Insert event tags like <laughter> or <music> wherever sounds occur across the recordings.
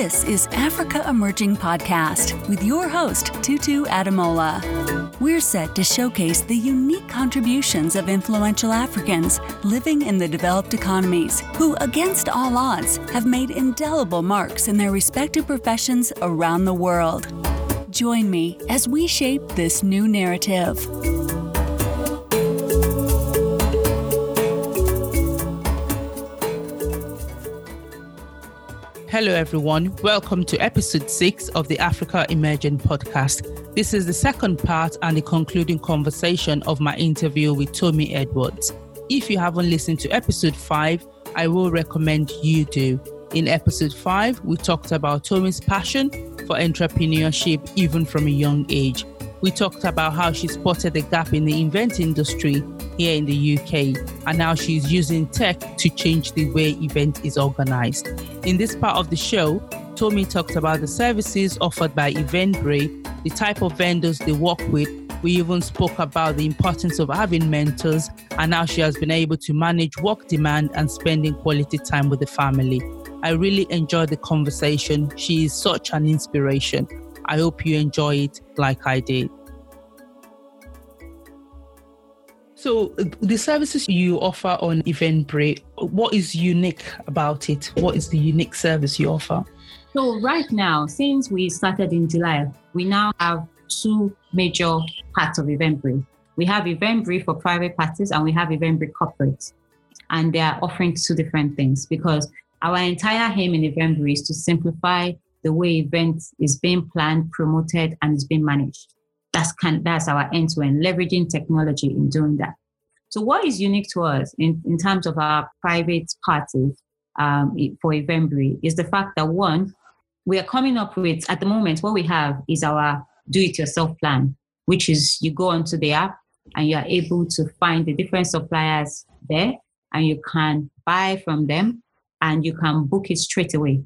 This is Africa Emerging Podcast with your host, Tutu Adamola. We're set to showcase the unique contributions of influential Africans living in the developed economies who, against all odds, have made indelible marks in their respective professions around the world. Join me as we shape this new narrative. Hello, everyone. Welcome to episode six of the Africa Emerging podcast. This is the second part and the concluding conversation of my interview with Tomi Edwards. If you haven't listened to episode five, I will recommend you do. In episode five, we talked about Tomi's passion for entrepreneurship even from a young age. We talked about how she spotted the gap in the event industry here in the UK and now she's using tech to change the way event is organized. In this part of the show, Tomi talked about the services offered by Eventbrite, the type of vendors they work with. We even spoke about the importance of having mentors and how she has been able to manage work demand and spending quality time with the family. I really enjoyed the conversation. She is such an inspiration. I hope you enjoy it like I did. So, the services you offer on Eventbrite, what is unique about it? What is the unique service you offer? So, right now, since we started in July, we now have two major parts of Eventbrite. We have Eventbrite for private parties and we have Eventbrite corporate. And they are offering two different things because our entire aim in Eventbrite is to simplify the way events is being planned, promoted, and is being managed. That's kind that's our end to end, leveraging technology in doing that. So what is unique to us in, in terms of our private parties um, for Eventbrite is the fact that one, we are coming up with at the moment what we have is our do-it-yourself plan, which is you go onto the app and you are able to find the different suppliers there and you can buy from them and you can book it straight away.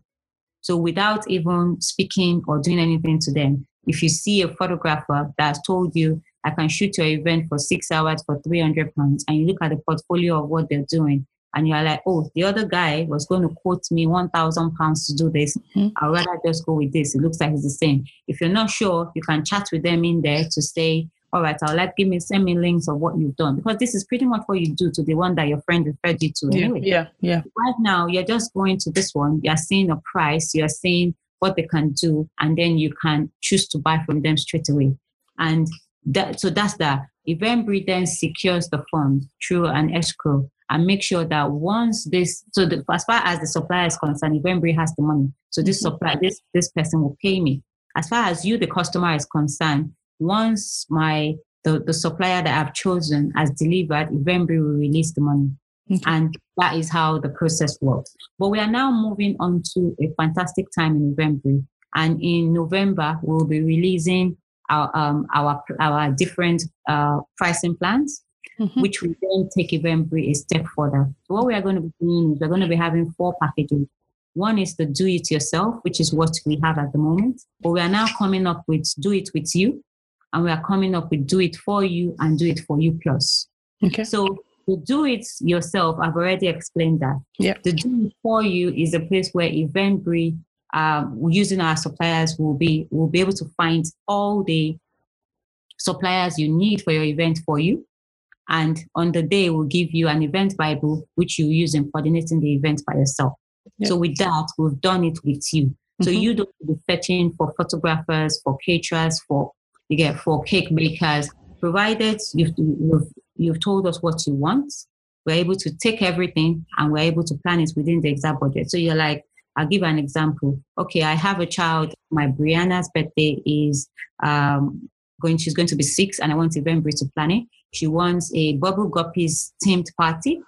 So without even speaking or doing anything to them, if you see a photographer that's told you, I can shoot your event for six hours for 300 pounds, and you look at the portfolio of what they're doing, and you're like, oh, the other guy was going to quote me 1,000 pounds to do this. Mm-hmm. I'd rather just go with this. It looks like it's the same. If you're not sure, you can chat with them in there to say, all right, I'll let give me send me links of what you've done because this is pretty much what you do to the one that your friend referred you to yeah, anyway. Yeah, yeah. Right now, you're just going to this one. You're seeing a price. You're seeing what they can do, and then you can choose to buy from them straight away. And that, so that's that. Eventbrite then secures the funds through an escrow and make sure that once this, so the, as far as the supplier is concerned, Eventbrite has the money. So this mm-hmm. supplier, this this person will pay me. As far as you, the customer, is concerned, once my the, the supplier that I've chosen has delivered, Eventbrite will release the money. Okay. And that is how the process works. But we are now moving on to a fantastic time in November. And in November, we'll be releasing our um, our our different uh, pricing plans, mm-hmm. which will then take Eventbrite a step further. So what we are going to be doing is we're going to be having four packages. One is the do it yourself, which is what we have at the moment. But we are now coming up with do it with you, and we are coming up with do it for you and do it for you plus. Okay. So to do it yourself, I've already explained that. Yeah. The do it for you is a place where Eventbrite, um, using our suppliers, will be will be able to find all the suppliers you need for your event for you. And on the day, we'll give you an event Bible, which you use in coordinating the event by yourself. Yeah. So with that, we've done it with you. Mm-hmm. So you don't be fetching for photographers, for caterers, for you get for cake makers, provided you've, you've, you've told us what you want. We're able to take everything and we're able to plan it within the exact budget. So you're like, I'll give an example. Okay, I have a child. My Brianna's birthday is um, going. She's going to be six, and I want Eventbrite to plan it. She wants a Bubble Guppies themed party,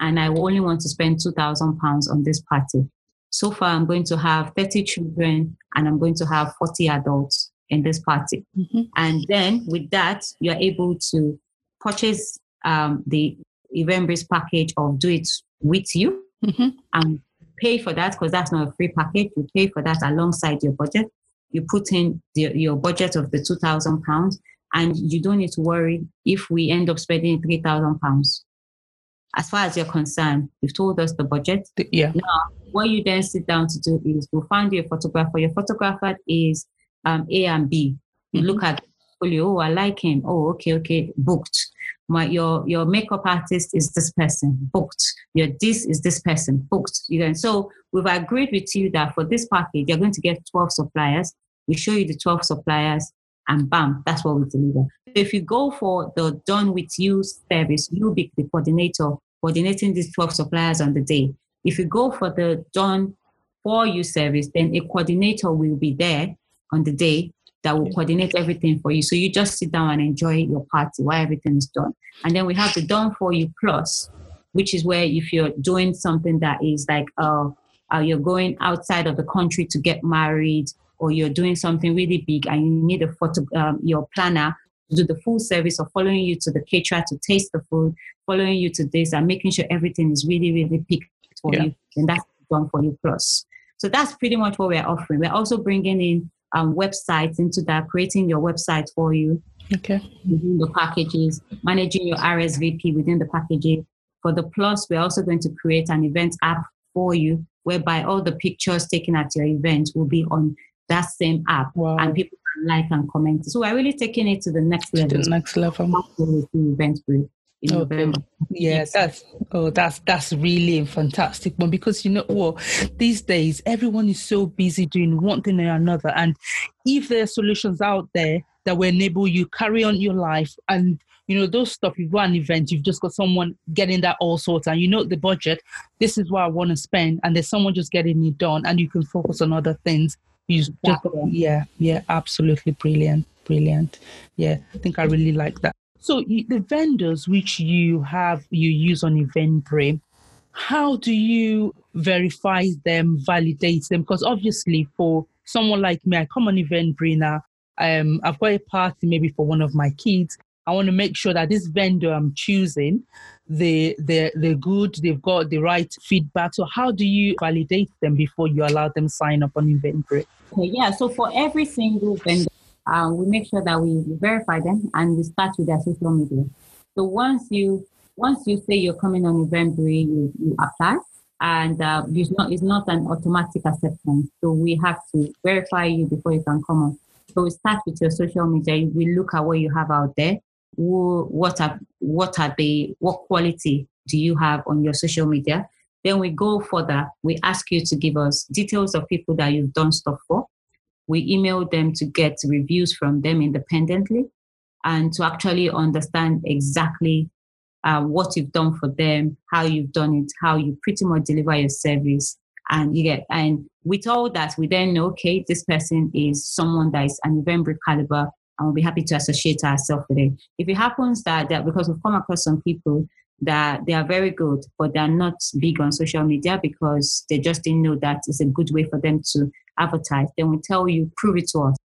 and I only want to spend two thousand pounds on this party. So far, I'm going to have thirty children, and I'm going to have forty adults in this party. Mm-hmm. And then with that, you're able to purchase um, the Eventbrite package of Do It With You mm-hmm. and pay for that because that's not a free package. You pay for that alongside your budget. You put in the, your budget of the two thousand pounds, and you don't need to worry if we end up spending three thousand pounds. as far as you're concerned, you've told us the budget. Yeah. Now, what you then sit down to do is we'll find you a photographer. Your photographer is um, A and B. You mm-hmm. look at Oh, I like him. Oh, okay, okay, booked. My your your makeup artist is this person booked. Your this is this person booked. You know, so we've agreed with you that for this package you're going to get 12 suppliers. We show you the 12 suppliers, and bam, that's what we deliver. If you go for the done with you service, you'll be the coordinator coordinating these 12 suppliers on the day. If you go for the done for you service, then a coordinator will be there on the day that will coordinate everything for you. So you just sit down and enjoy your party while everything is done. And then we have the done for you plus, which is where if you're doing something that is like uh, uh, you're going outside of the country to get married, or you're doing something really big and you need a photo, um, your planner to do the full service of following you to the caterer to taste the food, following you to this, and making sure everything is really, really picked for yeah. you. And that's done for you plus. So that's pretty much what we're offering. We're also bringing in um, websites into that, creating your website for you. Okay. Within the packages, managing your RSVP within the packages. For the plus, we're also going to create an event app for you whereby all the pictures taken at your event will be on that same app wow. and people can like and comment. So we're really taking it to the next level. The next level. Event group in oh, okay. November. Yes, that's oh that's that's really fantastic one because you know what? These days everyone is so busy doing one thing or another and if there are solutions out there that will enable you carry on your life and you know those stuff you run event you've just got someone getting that all sorted and you know the budget this is what i want to spend and there's someone just getting it done and you can focus on other things you just, yeah yeah absolutely brilliant brilliant. Yeah i think i really like that so the vendors which you have you use on Eventbrite, how do you verify them, validate them? Because obviously for someone like me, I come on Eventbrite now. Um, I've got a party maybe for one of my kids. I want to make sure that this vendor I'm choosing, they they they're good, they've got the right feedback. So how do you validate them before you allow them sign up on Eventbrite? Okay, yeah. So for every single vendor uh, we make sure that we verify them and we start with their social media. So once you once you say you're coming on Eventbrite, you, you apply, and uh, it's not it's not an automatic acceptance. So we have to verify you before you can come on. So we start with your social media. We look at what you have out there. What are what are the what quality do you have on your social media? Then we go further. We ask you to give us details of people that you've done stuff for we email them to get reviews from them independently and to actually understand exactly uh, what you've done for them, how you've done it, how you pretty much deliver your service. And you get, and with all that, we then know, okay, this person is someone that is an Eventbrite caliber, and we'll be happy to associate ourselves with it. If it happens that, that because we've come across some people that they are very good, but they're not big on social media because they just didn't know that it's a good way for them to advertise. Then we tell you, prove it to us.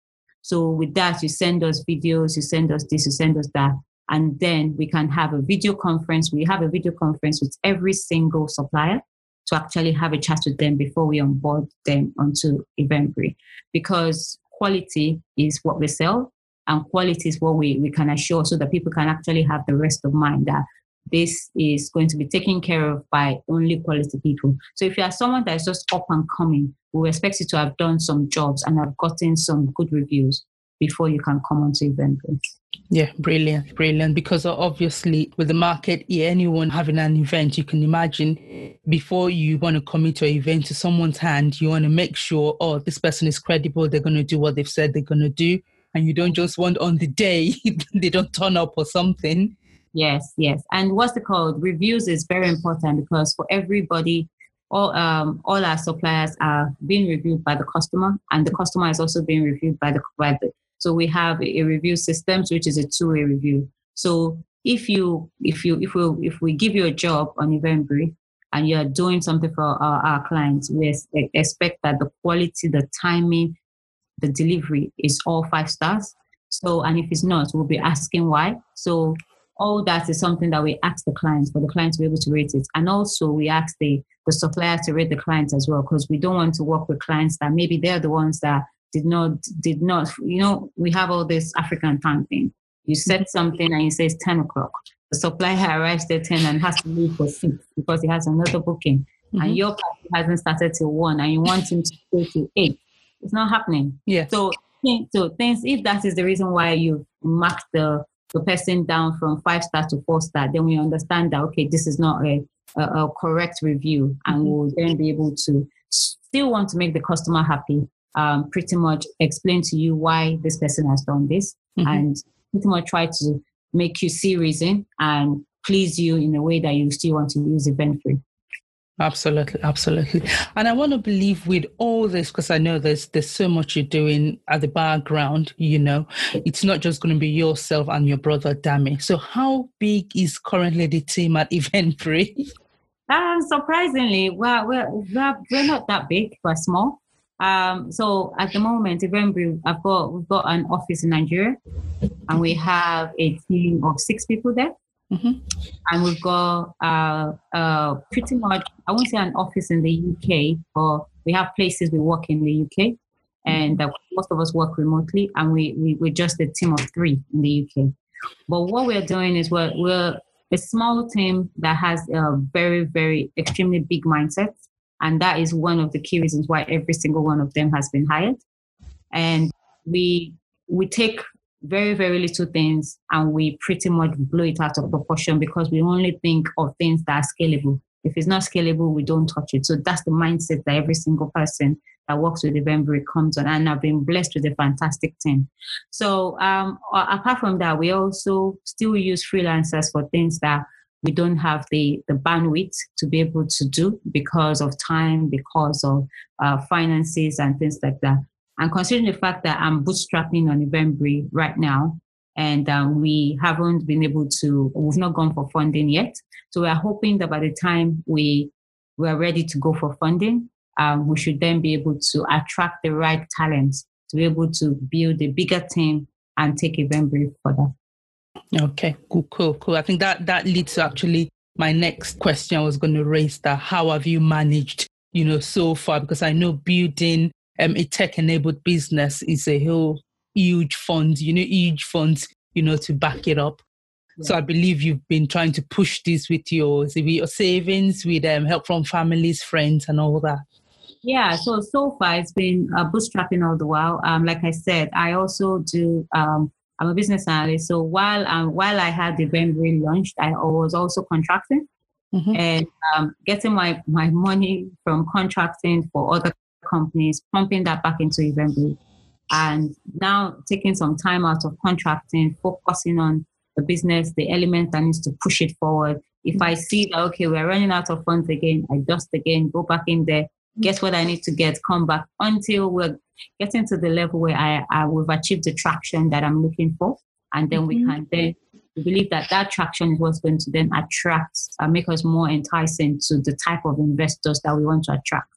So with that, you send us videos, you send us this, you send us that. And then we can have a video conference. We have a video conference with every single supplier to actually have a chat with them before we onboard them onto Eventbrite. Because quality is what we sell and quality is what we, we can assure so that people can actually have the rest of mind that this is going to be taken care of by only quality people. So if you are someone that is just up and coming, we expect you to have done some jobs and have gotten some good reviews before you can come onto Eventbrite. Yeah, brilliant, brilliant. Because obviously, with the market, yeah, anyone having an event, you can imagine before you want to commit to an event to someone's hand, you want to make sure, oh, this person is credible, they're going to do what they've said they're going to do. And you don't just want on the day <laughs> they don't turn up or something. Yes, yes. And what's it called? Reviews is very important because for everybody, all um, all our suppliers are being reviewed by the customer, and the customer is also being reviewed by the the. So we have a review system, which is a two-way review. So if you if you if we if we give you a job on Eventbrite and you are doing something for our, our clients, we expect that the quality, the timing, the delivery is all five stars. So and if it's not, we'll be asking why. So all that is something that we ask the clients for the client to be able to rate it. And also we ask the, the supplier to rate the clients as well, because we don't want to work with clients that maybe they're the ones that did not, did not, you know, we have all this African time thing. You set something and you say it's 10 o'clock. the supplier <laughs> arrives at 10 and has to leave for 6 because he has another booking. Mm-hmm. And your party hasn't started till 1 and you want him to stay till 8. It's not happening. Yeah. So, so things, if that is the reason why you mark the, the person down from 5 star to 4 star, then we understand that, okay, this is not a, a, a correct review. And mm-hmm. we'll then be able to still want to make the customer happy um, pretty much explain to you why this person has done this mm-hmm. and pretty much try to make you see reason and please you in a way that you still want to use event free. Absolutely, absolutely. And I want to believe with all this, because I know there's there's so much you're doing at the background, you know, it's not just going to be yourself and your brother Dami. So how big is currently the team at <laughs> Eventbrite? Uh, surprisingly, we're, we're, we're, we're not that big, we're small. Um, so at the moment, Eventbrite, I've got we've got an office in Nigeria, and we have a team of six people there. Mm-hmm. And we've got uh, uh, pretty much, I won't say an office in the UK, but we have places we work in the UK. And most of us work remotely, and we, we, we're just a team of three in the UK. But what we're doing is we're, we're a small team that has a very, very extremely big mindset. And that is one of the key reasons why every single one of them has been hired. And we we take very, very little things and we pretty much blow it out of proportion because we only think of things that are scalable. If it's not scalable, we don't touch it. So that's the mindset that every single person that works with Eventbrite comes on. And I've been blessed with a fantastic team. So um, apart from that, we also still use freelancers for things that we don't have the, the bandwidth to be able to do because of time, because of uh, finances and things like that. And considering the fact that I'm bootstrapping on Eventbrite right now, and um, we haven't been able to, we've not gone for funding yet. So we are hoping that by the time we we are ready to go for funding, um, we should then be able to attract the right talents to be able to build a bigger team and take Eventbrite further. Okay, cool, cool, cool. I think that that leads to actually my next question. I was going to raise that. How have you managed, you know, so far? Because I know building um, a tech-enabled business is a whole huge fund. You know, huge funds, you know, to back it up. Yeah. So I believe you've been trying to push this with your with your savings, with um, help from families, friends, and all that. Yeah, so so far it's been uh, bootstrapping all the while. Um, like I said, I also do um, I'm a business analyst. So while um, while I had the Eventbrite launched, I was also contracting mm-hmm. and um, getting my, my money from contracting for other companies, pumping that back into Eventbrite. And now taking some time out of contracting, focusing on the business, the element that needs to push it forward. If I see that, okay, we're running out of funds again, I dust again, go back in there, guess what I need to get, come back until we're getting to the level where I, I we've achieved the traction that I'm looking for, and then mm-hmm. we can then we believe that that traction is what's going to then attract and uh, make us more enticing to the type of investors that we want to attract.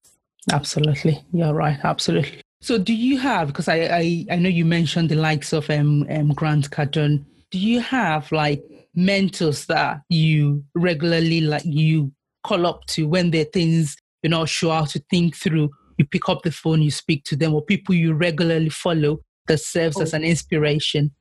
Absolutely, you're right. Absolutely. So, do you have? Because I I, I know you mentioned the likes of um, um Grant Cardone. Do you have like mentors that you regularly like you call up to when there are things you're not sure how to think through? you pick up the phone, you speak to them, or people you regularly follow that serves oh. as an inspiration?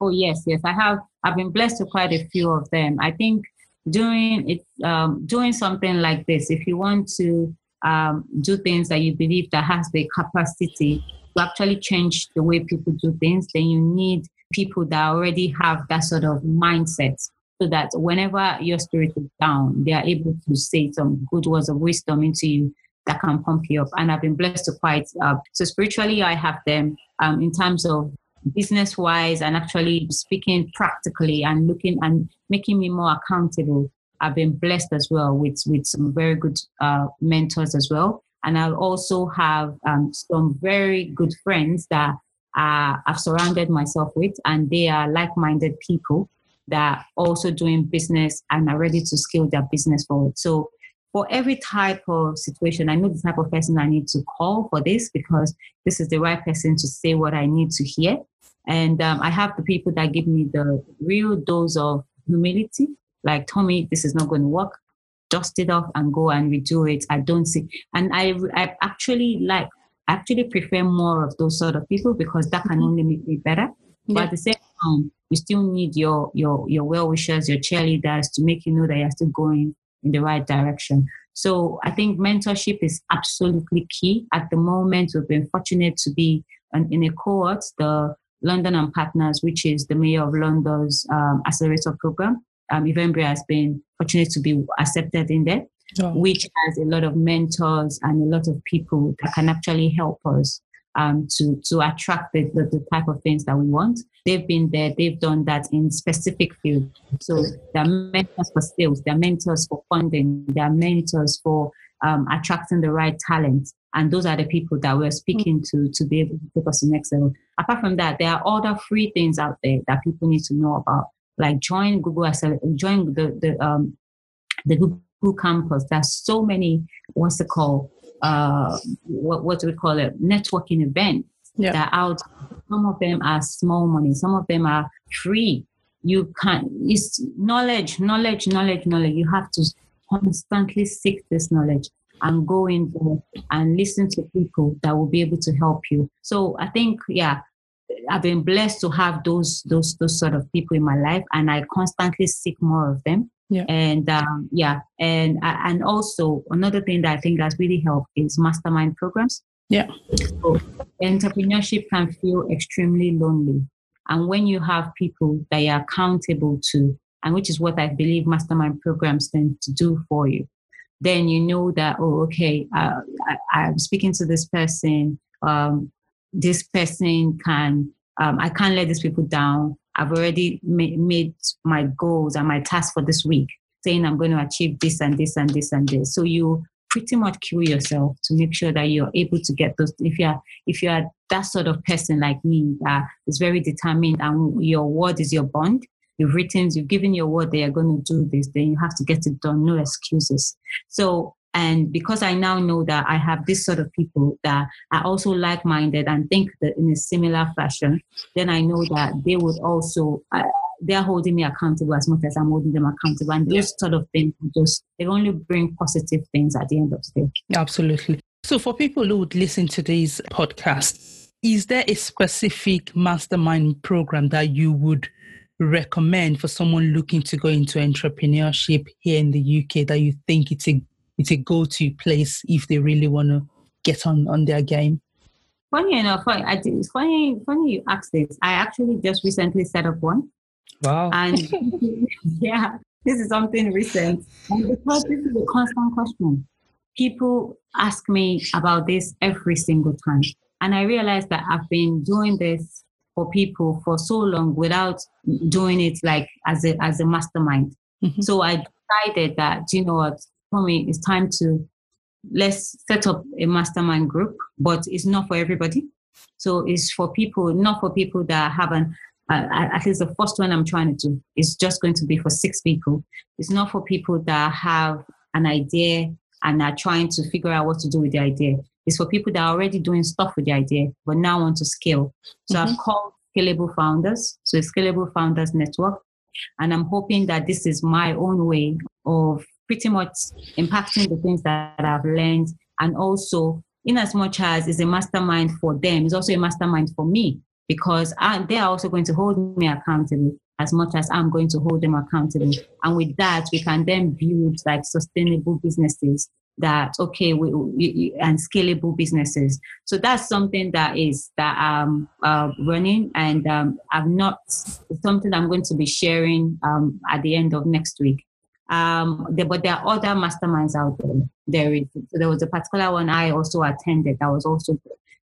Oh yes, yes. I have. I've been blessed with quite a few of them. I think doing it, um, doing something like this, if you want to um, do things that you believe that has the capacity to actually change the way people do things, then you need people that already have that sort of mindset so that whenever your spirit is down, they are able to say some good words of wisdom into you that can pump you up. And I've been blessed to quite. Uh, so spiritually, I have them um, in terms of business wise and actually speaking practically and looking and making me more accountable. I've been blessed as well with with some very good uh, mentors as well. And I'll also have um, some very good friends that uh, I've surrounded myself with, and they are like-minded people that are also doing business and are ready to scale their business forward. So for every type of situation, I know the type of person I need to call for this because this is the right person to say what I need to hear. And um, I have the people that give me the real dose of humility, like, Tomi, this is not going to work. Dust it off and go and redo it. I don't see. And I, I actually like, I actually prefer more of those sort of people because that can mm-hmm. only make me better. Yeah. But at the same time, you still need your your your well wishers, your cheerleaders to make you know that you're still going in the right direction. So I think mentorship is absolutely key. At the moment, we've been fortunate to be in a cohort, the London and Partners, which is the Mayor of London's um, accelerator program. Um, Eventbrite has been fortunate to be accepted in there, oh. which has a lot of mentors and a lot of people that can actually help us um, to to attract the, the, the, type of things that we want. They've been there, they've done that in specific fields. So they're mentors for sales, they're mentors for funding, they're mentors for um, attracting the right talent. And those are the people that we're speaking to to be able to take us to the next level. Apart from that, there are other free things out there that people need to know about, like join Google as a join the the um, the Google campus. There's so many what's it called uh, what, what do we call it, networking events yeah. that are out. Some of them are small money, some of them are free. You can't, it's knowledge, knowledge, knowledge, knowledge. You have to constantly seek this knowledge and go in there and listen to people that will be able to help you. So I think, yeah, I've been blessed to have those those those sort of people in my life, and I constantly seek more of them. Yeah. And um, yeah, and uh, and also another thing that I think has really helped is mastermind programs. Yeah. So entrepreneurship can feel extremely lonely, and when you have people that you're accountable to, and which is what I believe mastermind programs tend to do for you, then you know that oh, okay, uh, I, am speaking to this person. Um, this person can. Um, I can't let these people down. I've already ma- made my goals and my tasks for this week, saying I'm going to achieve this and this and this and this. So you pretty much kill yourself to make sure that you're able to get those. If you're if you are that sort of person like me that is very determined and your word is your bond, you've written, you've given your word that you're going to do this, then you have to get it done. No excuses. So and because I now know that I have this sort of people that are also like minded and think that in a similar fashion, then I know that they would also, uh, they're holding me accountable as much as I'm holding them accountable. And those sort of things just, they only bring positive things at the end of the day. Absolutely. So for people who would listen to these podcasts, is there a specific mastermind program that you would recommend for someone looking to go into entrepreneurship here in the UK that you think it's a it's a go-to place if they really want to get on on their game. Funny enough, I, it's funny funny you ask this. I actually just recently set up one. Wow! And <laughs> <laughs> yeah, this is something recent, and because this is a constant question, people ask me about this every single time, and I realize that I've been doing this for people for so long without doing it like as a as a mastermind. Mm-hmm. So I decided that you know what for me, it's time to let's set up a mastermind group, but it's not for everybody. So it's for people, not for people that haven't. Uh, at least the first one I'm trying to do is just going to be for six people. It's not for people that have an idea and are trying to figure out what to do with the idea. It's for people that are already doing stuff with the idea, but now want to scale. So mm-hmm. I've called Scalable Founders. So Scalable Founders Network. And I'm hoping that this is my own way of pretty much impacting the things that I've learned. And also, in as much as it's a mastermind for them, it's also a mastermind for me because I, they are also going to hold me accountable as much as I'm going to hold them accountable. And with that, we can then build like sustainable businesses that okay we, we, and scalable businesses so that's something that is that i'm uh, running and um, i'm not something i'm going to be sharing um, at the end of next week um, there, but there are other masterminds out there. There is there was a particular one I also attended that was also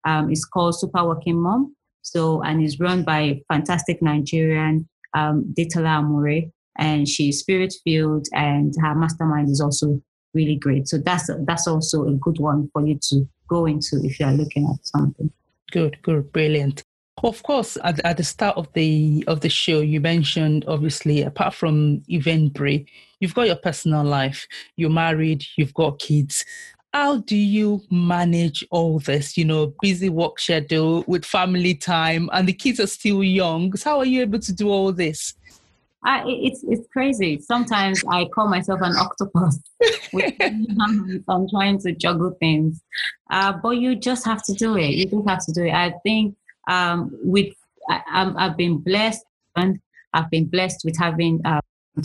um, it's called Super Working Mom. So and it's run by fantastic Nigerian um, Detola Amure, and she's spirit filled, and her mastermind is also really great. So that's that's also a good one for you to go into if you are looking at something. Good, good, brilliant. Of course, at, at, the start of the of the show, you mentioned obviously apart from Eventbrite, you've got your personal life. You're married. You've got kids. How do you manage all this? You know, busy work schedule with family time, and the kids are still young. So how are you able to do all this? I, it's it's crazy. Sometimes I call myself an octopus. <laughs> I'm trying to juggle things, uh, but you just have to do it. You just have to do it. I think um, with I, have been blessed and I've been blessed with having uh,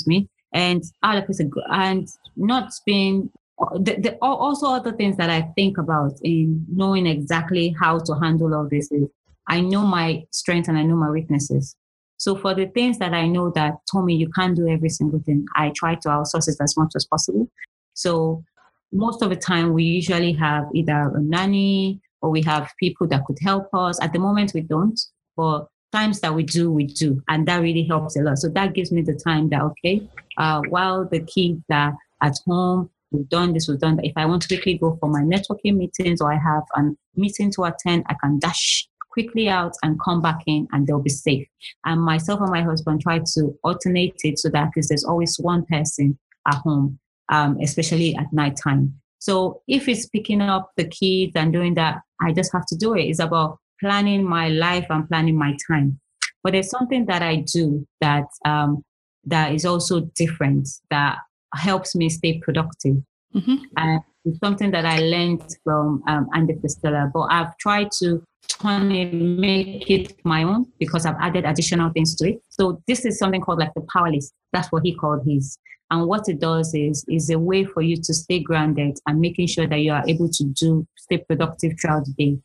me and other person and not being the, the, also other things that I think about in knowing exactly how to handle all this is I know my strengths and I know my weaknesses. So for the things that I know that Tomi, you can't do every single thing, I try to outsource it as much as possible. So most of the time we usually have either a nanny or we have people that could help us. At the moment we don't, but times that we do, we do. And that really helps a lot. So that gives me the time that, okay, uh, while the kids are at home, we've done this, we've done that. If I want to quickly go for my networking meetings or I have a meeting to attend, I can dash quickly out and come back in and they'll be safe. And myself and my husband try to alternate it so that there's always one person at home, um, especially at night time. So if it's picking up the kids and doing that, I just have to do it. It's about planning my life and planning my time. But there's something that I do that um, that is also different that helps me stay productive. Mm-hmm. And it's something that I learned from um, Andy Frisella, but I've tried to turn it, make it my own because I've added additional things to it. So this is something called like the power list. That's what he called his. And what it does is is a way for you to stay grounded and making sure that you are able to do stay productive throughout the day.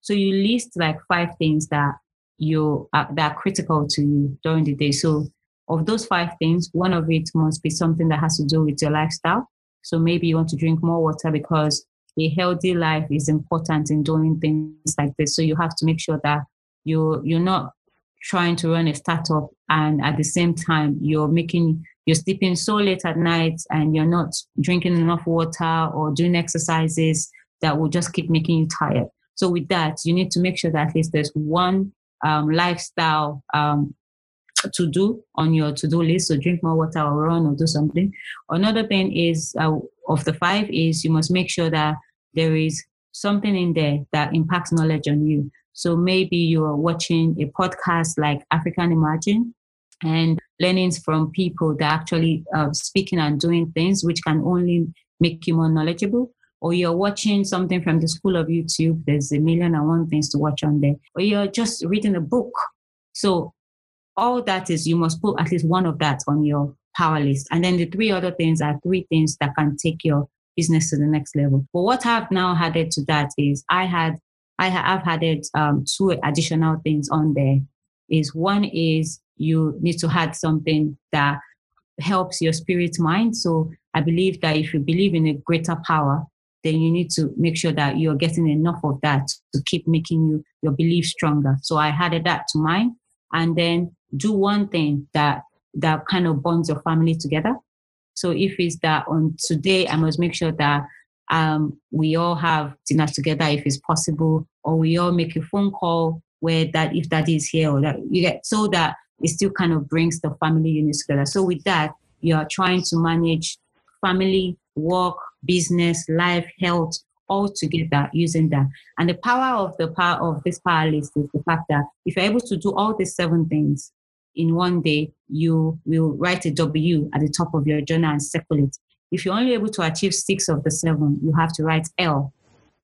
So you list like five things that you are, that are critical to you during the day. So of those five things, one of it must be something that has to do with your lifestyle. So maybe you want to drink more water because a healthy life is important in doing things like this. So you have to make sure that you you're not trying to run a startup and at the same time you're making you're sleeping so late at night and you're not drinking enough water or doing exercises that will just keep making you tired. So with that, you need to make sure that at least there's one um, lifestyle um, to do on your to-do list. So drink more water or run or do something. Another thing is uh, of the five is you must make sure that there is something in there that impacts knowledge on you. So maybe you are watching a podcast like Africa Emerging and learnings from people that actually uh, speaking and doing things which can only make you more knowledgeable or you're watching something from the school of YouTube, there's a million and one things to watch on there, or you're just reading a book. So all that is you must put at least one of that on your power list. And then the three other things are three things that can take your business to the next level. But what I've now added to that is I had I have added um, two additional things on there. Is one is you need to add something that helps your spirit mind. So I believe that if you believe in a greater power, then you need to make sure that you're getting enough of that to keep making you your belief stronger. So I added that to mine, and then do one thing that that kind of bonds your family together. So if it's that on today, I must make sure that um, we all have dinner together if it's possible, or we all make a phone call where that if that is here or that you get so that it still kind of brings the family unit together. So with that, you are trying to manage family, work, business, life, health, all together using that. And the power of the power of this power list is the fact that if you're able to do all these seven things in one day, you will write a W at the top of your journal and circle it. If you're only able to achieve six of the seven, you have to write L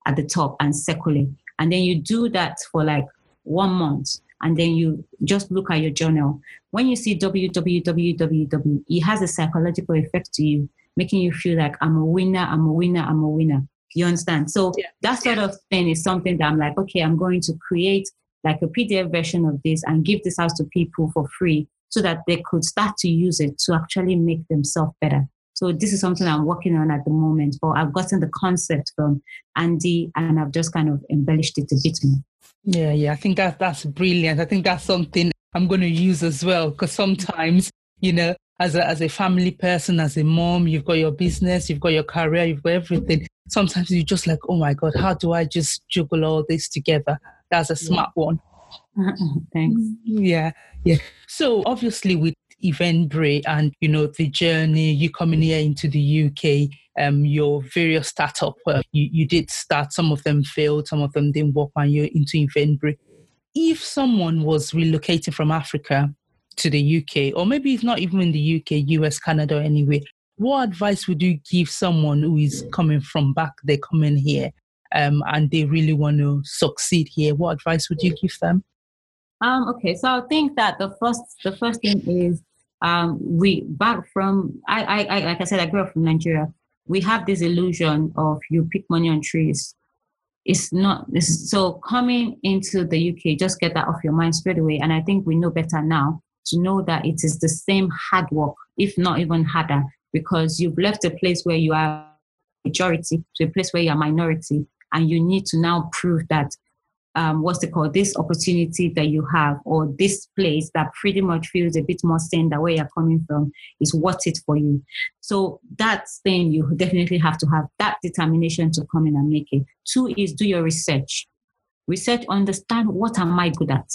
at the top and circle it. And then you do that for like one month. And then you just look at your journal. When you see www, it has a psychological effect to you making you feel like I'm a winner, I'm a winner, I'm a winner. You understand? So yeah. that sort of thing is something that I'm like, okay, I'm going to create like a PDF version of this and give this out to people for free so that they could start to use it to actually make themselves better. So this is something I'm working on at the moment, but I've gotten the concept from Andy and I've just kind of embellished it a bit more. Yeah, yeah, I think that that's brilliant. I think that's something I'm going to use as well because sometimes, you know, as a, as a family person, as a mom, you've got your business, you've got your career, you've got everything. Sometimes you're just like, oh my God, how do I just juggle all this together? That's a smart yeah. one. Thanks. Yeah, yeah. So obviously with Eventbrite and you know the journey, you coming here into the UK, um, your various startup, uh, you you did start. Some of them failed, some of them didn't work, and you're into Eventbrite. If someone was relocating from Africa to the UK, or maybe it's not even in the UK, US, Canada, anyway, what advice would you give someone who is coming from back, they're coming here, um, and they really want to succeed here? What advice would you give them? Um, okay, so I think that the first the first thing is um, we back from I, I, I like I said I grew up from Nigeria. We have this illusion of you pick money on trees. It's not this so coming into the UK, just get that off your mind straight away. And I think we know better now to know that it is the same hard work, if not even harder, because you've left a place where you are majority to a place where you're minority, and you need to now prove that um, what's it called, this opportunity that you have, or this place that pretty much feels a bit more sane that where you're coming from is worth it for you. So that thing you definitely have to have that determination to come in and make it. Two is do your research. Research, understand what am I good at?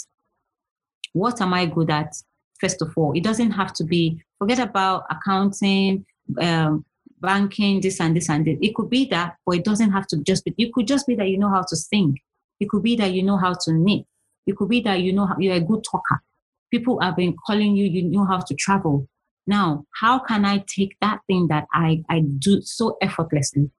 What am I good at? First of all, it doesn't have to be, forget about accounting, um, banking, this and this and this. It could be that, but it doesn't have to just be, it could just be that you know how to sing it could be that you know how to knit. It could be that you know how, you're a good talker. People have been calling you, you know how to travel. Now, how can I take that thing that I, I do so effortlessly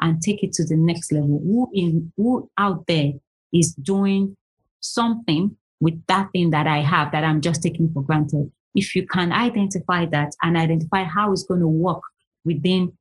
and take it to the next level? Who in who out there is doing something with that thing that I have that I'm just taking for granted? If you can identify that and identify how it's going to work within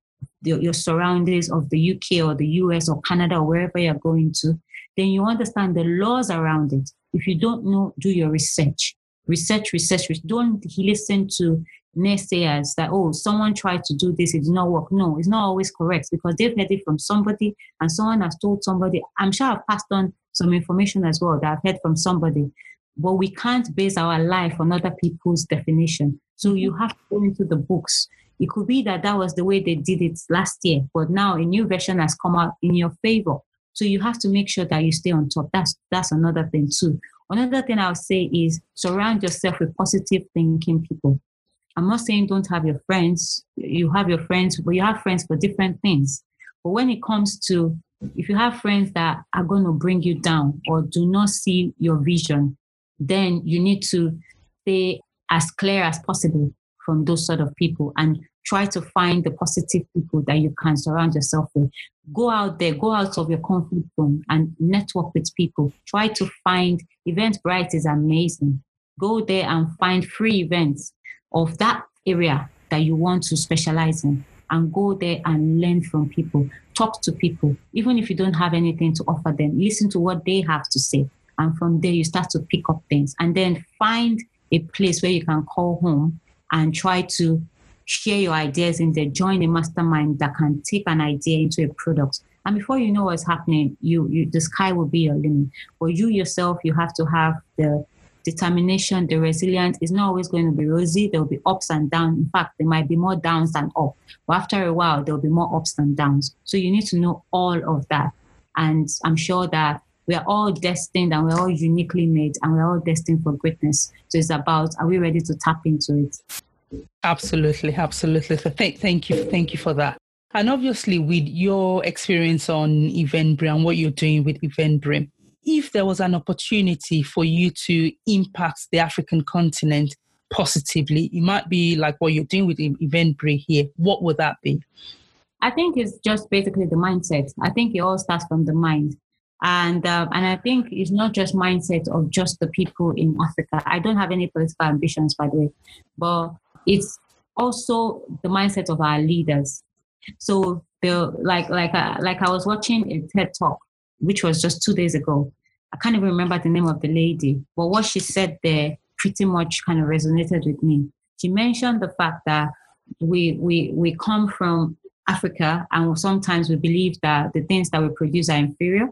the, your surroundings of the UK or the US or Canada or wherever you're going to, then you understand the laws around it. If you don't know, do your research. Research, research, research. Don't listen to naysayers that, oh, someone tried to do this, it did not work. No, it's not always correct because they've heard it from somebody and someone has told somebody. I'm sure I've passed on some information as well that I've heard from somebody. But we can't base our life on other people's definition. So you mm-hmm. have to go into the books. It could be that that was the way they did it last year, but now a new version has come out in your favor. So you have to make sure that you stay on top. That's that's another thing too. Another thing I'll say is surround yourself with positive thinking people. I'm not saying don't have your friends. You have your friends, but you have friends for different things. But when it comes to if you have friends that are going to bring you down or do not see your vision, then you need to stay as clear as possible from those sort of people and try to find the positive people that you can surround yourself with. Go out there, go out of your comfort zone and network with people. Try to find Eventbrite is amazing. Go there and find free events of that area that you want to specialize in and go there and learn from people. Talk to people. Even if you don't have anything to offer them, listen to what they have to say. And from there, you start to pick up things and then find a place where you can call home and try to share your ideas in there, join a mastermind that can take an idea into a product. And before you know what's happening, you, you the sky will be your limit. For you yourself, you have to have the determination, the resilience is not always going to be rosy. There will be ups and downs. In fact, there might be more downs than up. But after a while, there will be more ups than downs. So you need to know all of that. And I'm sure that we are all destined and we're all uniquely made and we're all destined for greatness. So it's about are we ready to tap into it? Absolutely, absolutely. So th- thank you, thank you for that. And obviously, with your experience on Eventbrite and what you're doing with Event Eventbrite, if there was an opportunity for you to impact the African continent positively, it might be like what you're doing with Eventbrite here. What would that be? I think it's just basically the mindset. I think it all starts from the mind. And uh, and I think it's not just mindset of just the people in Africa. I don't have any political ambitions, by the way, but it's also the mindset of our leaders. So the like like uh, like I was watching a TED talk, which was just two days ago. I can't even remember the name of the lady, but what she said there pretty much kind of resonated with me. She mentioned the fact that we we we come from Africa, and sometimes we believe that the things that we produce are inferior.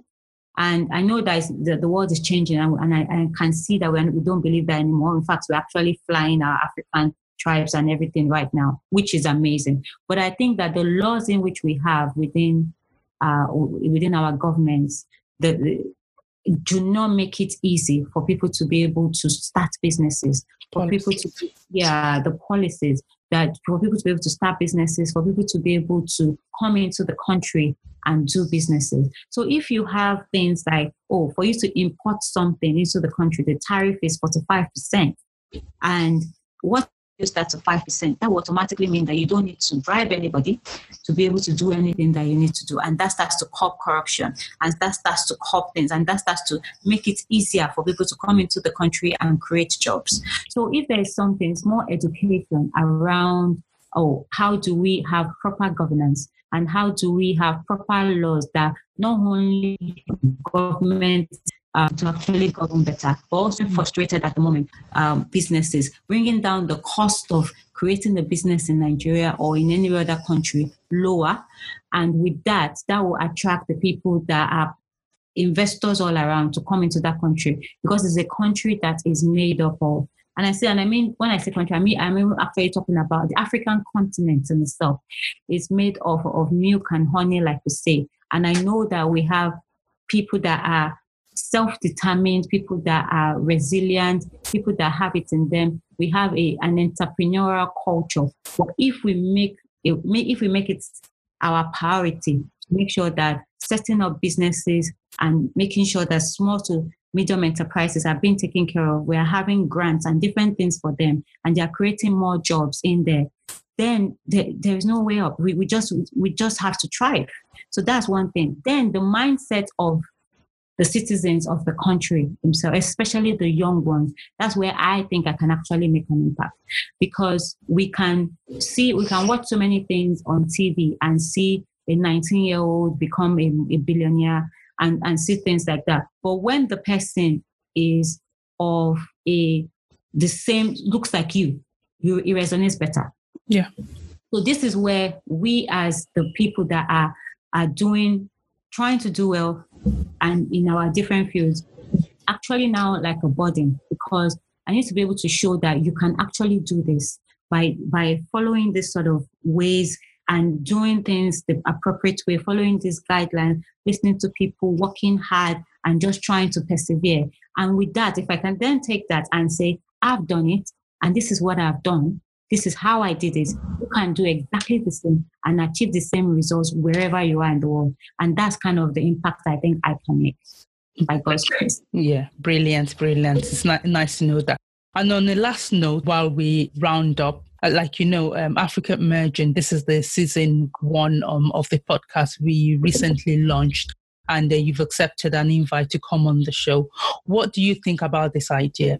And I know that the, the world is changing, and, and I, can see that we don't believe that anymore. In fact, we're actually flying our African tribes and everything right now, which is amazing. But I think that the laws in which we have within uh, within our governments that do not make it easy for people to be able to start businesses, for policies. people to yeah the policies that for people to be able to start businesses, for people to be able to come into the country and do businesses. So if you have things like, oh, for you to import something into the country, the tariff is 45%. And what reduce that to 5%. That will automatically mean that you don't need to bribe anybody to be able to do anything that you need to do. And that starts to curb corruption and that starts to curb things and that starts to make it easier for people to come into the country and create jobs. So if there is something, more education around oh, how do we have proper governance and how do we have proper laws that not only government um, to actually govern better, but also frustrated at the moment um, businesses, bringing down the cost of creating a business in Nigeria or in any other country lower. And with that, that will attract the people that are investors all around to come into that country because it's a country that is made up of and I say, and I mean, when I say country, I mean, I mean actually talking about the African continent in itself. It's made of, of milk and honey, like we say. And I know that we have people that are self-determined, people that are resilient, people that have it in them. We have a, an entrepreneurial culture. But if we make it, if we make it our priority to make sure that setting up businesses and making sure that small to medium enterprises are being taken care of. We are having grants and different things for them, and they are creating more jobs in there. Then there, there is no way up. We, we just we just have to try. So that's one thing. Then the mindset of the citizens of the country themselves, especially the young ones. That's where I think I can actually make an impact because we can see, we can watch so many things on TV and see a 19 year old become a, a billionaire and, and see things like that. But when the person is of a the same looks like you, you it resonates better. Yeah. So this is where we as the people that are are doing trying to do well and in our different fields actually now like a burden because I need to be able to show that you can actually do this by by following this sort of ways and doing things the appropriate way, following these guidelines, listening to people, working hard, and just trying to persevere. And with that, if I can then take that and say, I've done it, and this is what I've done, this is how I did it, you can do exactly the same and achieve the same results wherever you are in the world. And that's kind of the impact I think I can make by God's grace. Yeah, brilliant, brilliant. It's nice to know that. And on the last note, while we round up, uh, like you know, um, Africa Emerging, this is the season one um, of the podcast we recently launched, and uh, you've accepted an invite to come on the show. What do you think about this idea?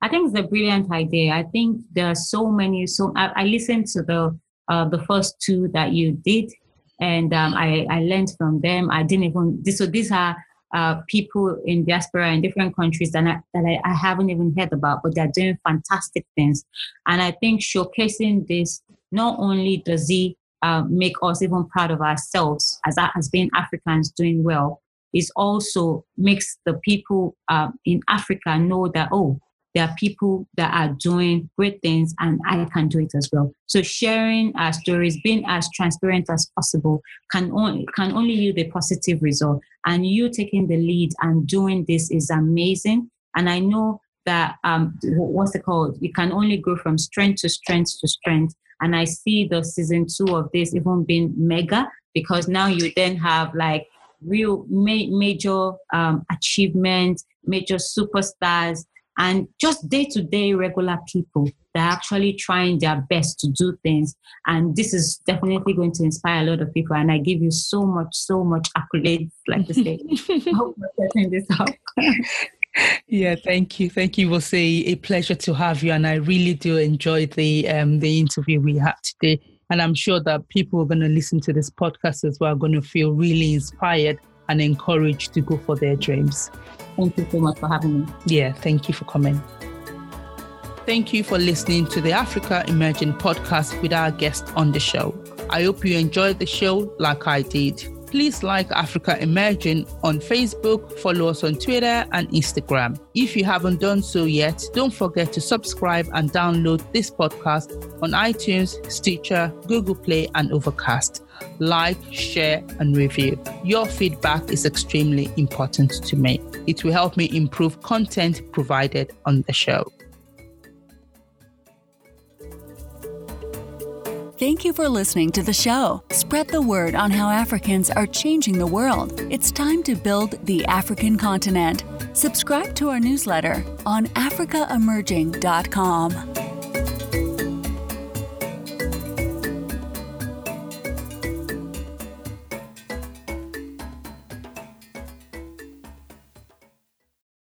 I think it's a brilliant idea. I think there are so many. So I, I listened to the uh, the first two that you did, and um, I I learned from them. I didn't even. So these are uh, people in diaspora in different countries that, I, that I, I, haven't even heard about, but they're doing fantastic things. And I think showcasing this not only does it uh, make us even proud of ourselves as, as being Africans doing well, it also makes the people uh, in Africa know that, oh, there are people that are doing great things and I can do it as well. So sharing our stories, being as transparent as possible can only can only yield a positive result. And you taking the lead and doing this is amazing. And I know that um what's it called? You can only go from strength to strength to strength. And I see the season two of this even being mega because now you then have like real ma- major um, achievements, major superstars and just day to day regular people that are actually trying their best to do things. And this is definitely going to inspire a lot of people. And I give you so much, so much accolades, like to say. <laughs> I hope we're setting this up. yeah, thank you, thank you. We'll say a pleasure to have you, and I really do enjoy the um, the interview we had today. And I'm sure that people are going to listen to this podcast as well, are going to feel really inspired and encouraged to go for their dreams. Thank you so much for having me. Yeah, thank you for coming. Thank you for listening to the Africa Emerging podcast with our guest on the show. I hope you enjoyed the show like I did. Please like Africa Emerging on Facebook, follow us on Twitter and Instagram. If you haven't done so yet, don't forget to subscribe and download this podcast on iTunes, Stitcher, Google Play, and Overcast. Like, share, and review. Your feedback is extremely important to me. It will help me improve content provided on the show. Thank you for listening to the show. Spread the word on how Africans are changing the world. It's time to build the African continent. Subscribe to our newsletter on africaemerging.com.